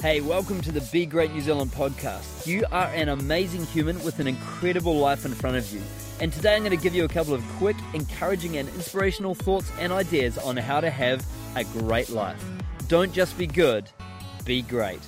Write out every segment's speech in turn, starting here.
Hey, welcome to the Be Great New Zealand podcast. You are an amazing human with an incredible life in front of you. And today I'm going to give you a couple of quick, encouraging, and inspirational thoughts and ideas on how to have a great life. Don't just be good, be great.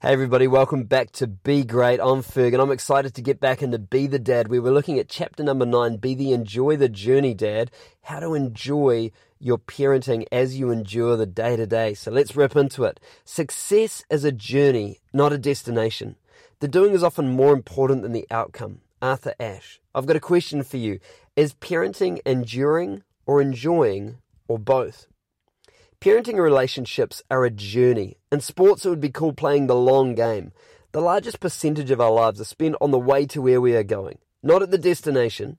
Hey everybody, welcome back to Be Great. I'm Ferg and I'm excited to get back into Be the Dad. We were looking at chapter number nine, Be the Enjoy the Journey Dad, how to enjoy your parenting as you endure the day to day. So let's rip into it. Success is a journey, not a destination. The doing is often more important than the outcome. Arthur Ashe. I've got a question for you. Is parenting enduring or enjoying or both? Parenting relationships are a journey. In sports, it would be called playing the long game. The largest percentage of our lives are spent on the way to where we are going, not at the destination.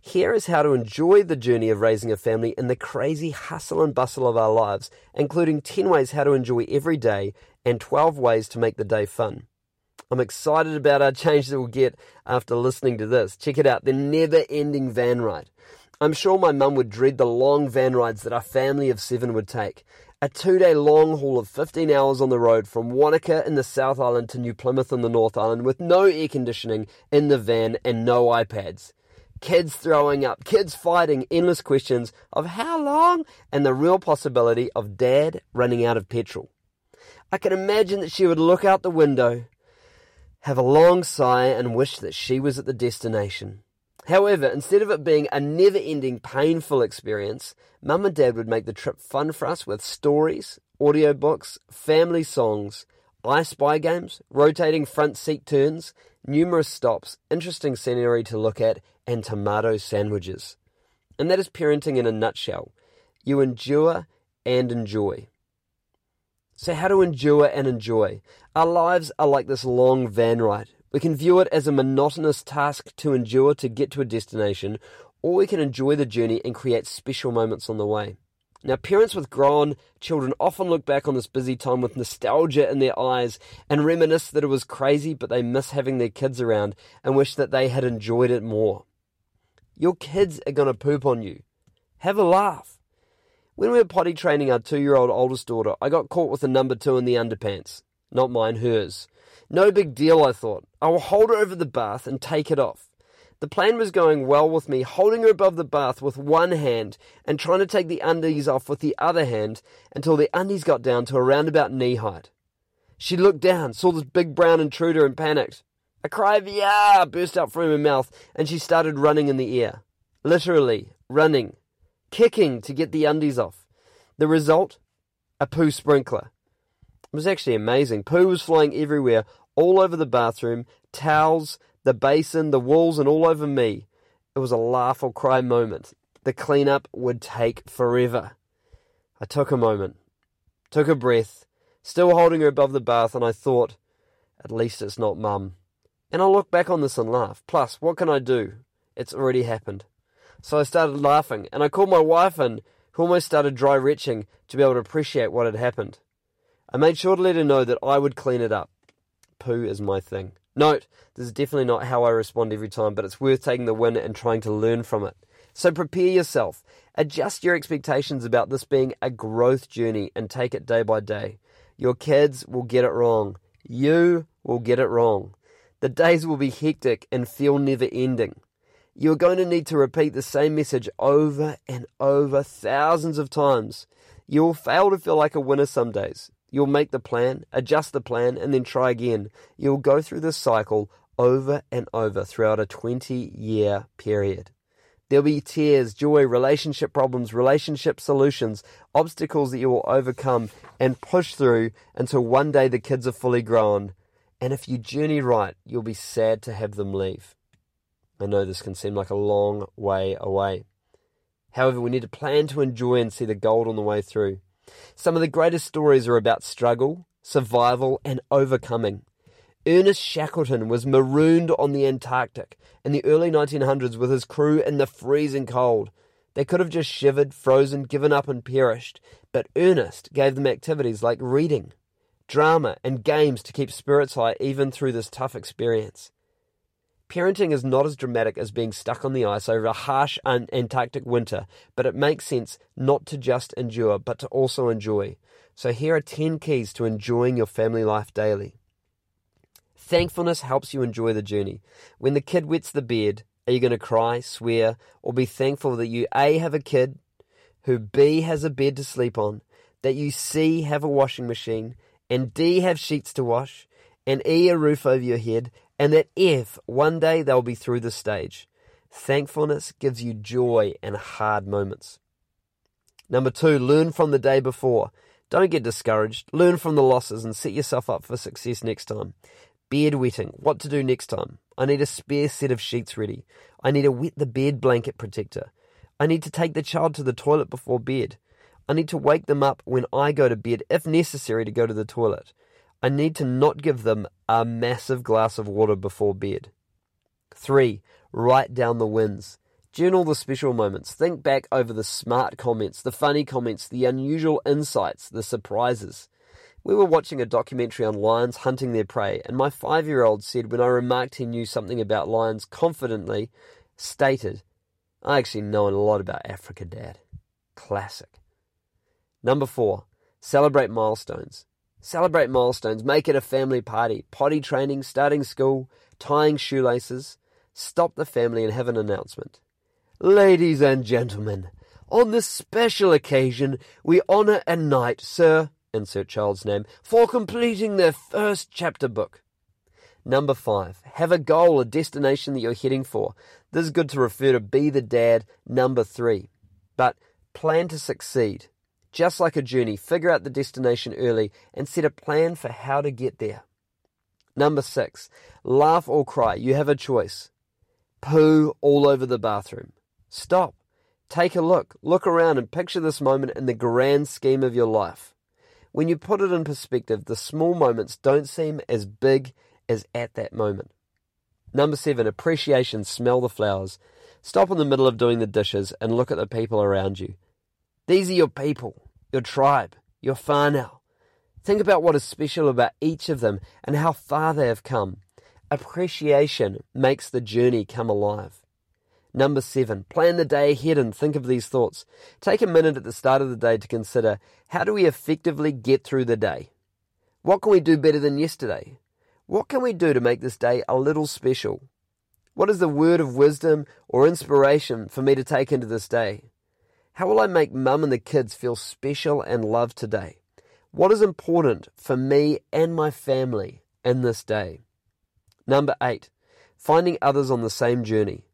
Here is how to enjoy the journey of raising a family in the crazy hustle and bustle of our lives, including 10 ways how to enjoy every day and 12 ways to make the day fun. I'm excited about our change that we'll get after listening to this. Check it out, the never ending van ride. I'm sure my mum would dread the long van rides that our family of seven would take. A two day long haul of 15 hours on the road from Wanaka in the South Island to New Plymouth in the North Island with no air conditioning in the van and no iPads kids throwing up, kids fighting, endless questions of how long, and the real possibility of dad running out of petrol. I can imagine that she would look out the window, have a long sigh, and wish that she was at the destination. However, instead of it being a never ending painful experience, mum and dad would make the trip fun for us with stories, audiobooks, family songs, I Spy games, rotating front seat turns, numerous stops, interesting scenery to look at, and tomato sandwiches. And that is parenting in a nutshell. You endure and enjoy. So, how to endure and enjoy? Our lives are like this long van ride. We can view it as a monotonous task to endure to get to a destination, or we can enjoy the journey and create special moments on the way. Now, parents with grown children often look back on this busy time with nostalgia in their eyes and reminisce that it was crazy, but they miss having their kids around and wish that they had enjoyed it more. Your kids are going to poop on you. Have a laugh. When we were potty training our two year old oldest daughter, I got caught with a number two in the underpants. Not mine, hers. No big deal, I thought. I will hold her over the bath and take it off. The plan was going well with me, holding her above the bath with one hand and trying to take the undies off with the other hand until the undies got down to around about knee height. She looked down, saw this big brown intruder and panicked. A cry of yeah burst out from her mouth and she started running in the air. Literally, running, kicking to get the undies off. The result? A poo sprinkler. It was actually amazing. Poo was flying everywhere, all over the bathroom, towels, the basin, the walls, and all over me. It was a laugh or cry moment. The cleanup would take forever. I took a moment, took a breath, still holding her above the bath, and I thought, at least it's not mum. And I look back on this and laugh. Plus, what can I do? It's already happened. So I started laughing, and I called my wife in, who almost started dry retching to be able to appreciate what had happened. I made sure to let her know that I would clean it up. Poo is my thing. Note, this is definitely not how I respond every time, but it's worth taking the win and trying to learn from it. So prepare yourself. Adjust your expectations about this being a growth journey and take it day by day. Your kids will get it wrong. You will get it wrong. The days will be hectic and feel never ending. You're going to need to repeat the same message over and over thousands of times. You will fail to feel like a winner some days. You'll make the plan, adjust the plan, and then try again. You'll go through this cycle over and over throughout a 20 year period. There'll be tears, joy, relationship problems, relationship solutions, obstacles that you will overcome and push through until one day the kids are fully grown. And if you journey right, you'll be sad to have them leave. I know this can seem like a long way away. However, we need to plan to enjoy and see the gold on the way through. Some of the greatest stories are about struggle, survival, and overcoming. Ernest Shackleton was marooned on the Antarctic in the early 1900s with his crew in the freezing cold. They could have just shivered, frozen, given up, and perished, but Ernest gave them activities like reading, drama, and games to keep spirits high even through this tough experience. Parenting is not as dramatic as being stuck on the ice over a harsh Antarctic winter, but it makes sense not to just endure, but to also enjoy. So here are 10 keys to enjoying your family life daily. Thankfulness helps you enjoy the journey. When the kid wets the bed, are you going to cry, swear, or be thankful that you A, have a kid, who B, has a bed to sleep on, that you C, have a washing machine, and D, have sheets to wash, and E, a roof over your head, and that F, one day they'll be through the stage. Thankfulness gives you joy in hard moments. Number two, learn from the day before. Don't get discouraged. Learn from the losses and set yourself up for success next time. Bed wetting. What to do next time? I need a spare set of sheets ready. I need to wet the bed blanket protector. I need to take the child to the toilet before bed. I need to wake them up when I go to bed, if necessary, to go to the toilet. I need to not give them a massive glass of water before bed. 3. Write down the wins. Journal the special moments. Think back over the smart comments, the funny comments, the unusual insights, the surprises. We were watching a documentary on lions hunting their prey, and my five year old said when I remarked he knew something about lions confidently, stated, I actually know a lot about Africa, Dad. Classic. Number four, celebrate milestones. Celebrate milestones. Make it a family party. Potty training, starting school, tying shoelaces. Stop the family and have an announcement. Ladies and gentlemen, on this special occasion, we honour and knight Sir, insert child's name, for completing their first chapter book. Number five, have a goal, a destination that you're heading for. This is good to refer to be the dad, number three. But plan to succeed. Just like a journey, figure out the destination early and set a plan for how to get there. Number six, laugh or cry. You have a choice. Poo all over the bathroom. Stop. Take a look. Look around and picture this moment in the grand scheme of your life. When you put it in perspective, the small moments don't seem as big as at that moment. Number seven, appreciation. Smell the flowers. Stop in the middle of doing the dishes and look at the people around you. These are your people, your tribe, your whānau. Think about what is special about each of them and how far they have come. Appreciation makes the journey come alive. Number seven, plan the day ahead and think of these thoughts. Take a minute at the start of the day to consider how do we effectively get through the day? What can we do better than yesterday? What can we do to make this day a little special? What is the word of wisdom or inspiration for me to take into this day? How will I make mum and the kids feel special and loved today? What is important for me and my family in this day? Number eight, finding others on the same journey.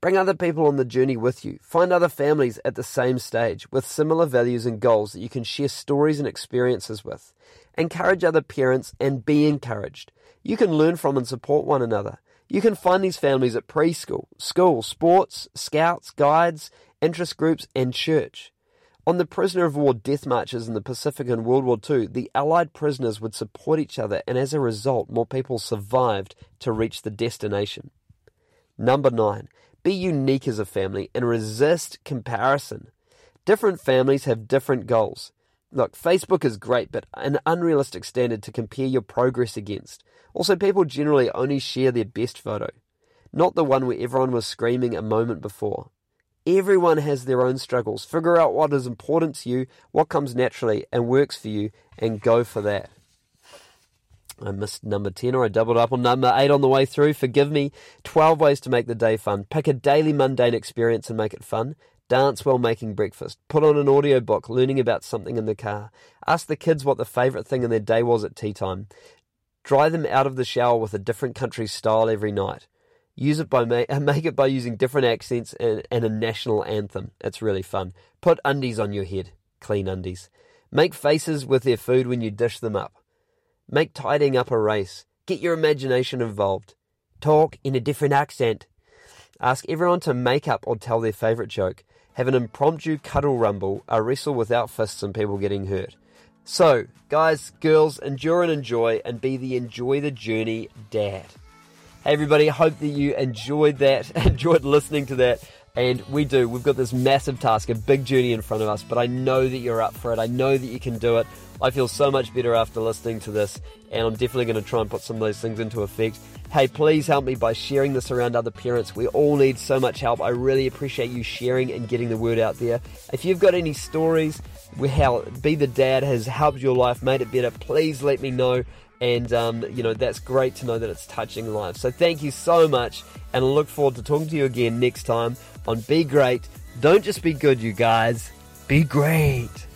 Bring other people on the journey with you. Find other families at the same stage with similar values and goals that you can share stories and experiences with. Encourage other parents and be encouraged. You can learn from and support one another. You can find these families at preschool, school, sports, scouts, guides, interest groups, and church. On the prisoner of war death marches in the Pacific in World War II, the Allied prisoners would support each other, and as a result, more people survived to reach the destination. Number nine, be unique as a family and resist comparison. Different families have different goals. Look, Facebook is great, but an unrealistic standard to compare your progress against. Also, people generally only share their best photo, not the one where everyone was screaming a moment before. Everyone has their own struggles. Figure out what is important to you, what comes naturally and works for you, and go for that. I missed number 10 or I doubled up on number 8 on the way through. Forgive me. 12 ways to make the day fun. Pick a daily mundane experience and make it fun. Dance while making breakfast. Put on an audiobook, learning about something in the car. Ask the kids what the favourite thing in their day was at tea time. Dry them out of the shower with a different country's style every night. Use it by ma- make it by using different accents and, and a national anthem. It's really fun. Put undies on your head. Clean undies. Make faces with their food when you dish them up. Make tidying up a race. Get your imagination involved. Talk in a different accent. Ask everyone to make up or tell their favourite joke. Have an impromptu cuddle rumble, a wrestle without fists and people getting hurt. So, guys, girls, endure and enjoy and be the enjoy the journey dad. Hey everybody, hope that you enjoyed that, enjoyed listening to that. And we do. We've got this massive task, a big journey in front of us, but I know that you're up for it. I know that you can do it. I feel so much better after listening to this, and I'm definitely going to try and put some of those things into effect. Hey, please help me by sharing this around other parents. We all need so much help. I really appreciate you sharing and getting the word out there. If you've got any stories, how Be the Dad has helped your life, made it better, please let me know. And, um, you know, that's great to know that it's touching lives. So thank you so much. And I look forward to talking to you again next time on Be Great. Don't just be good, you guys. Be great.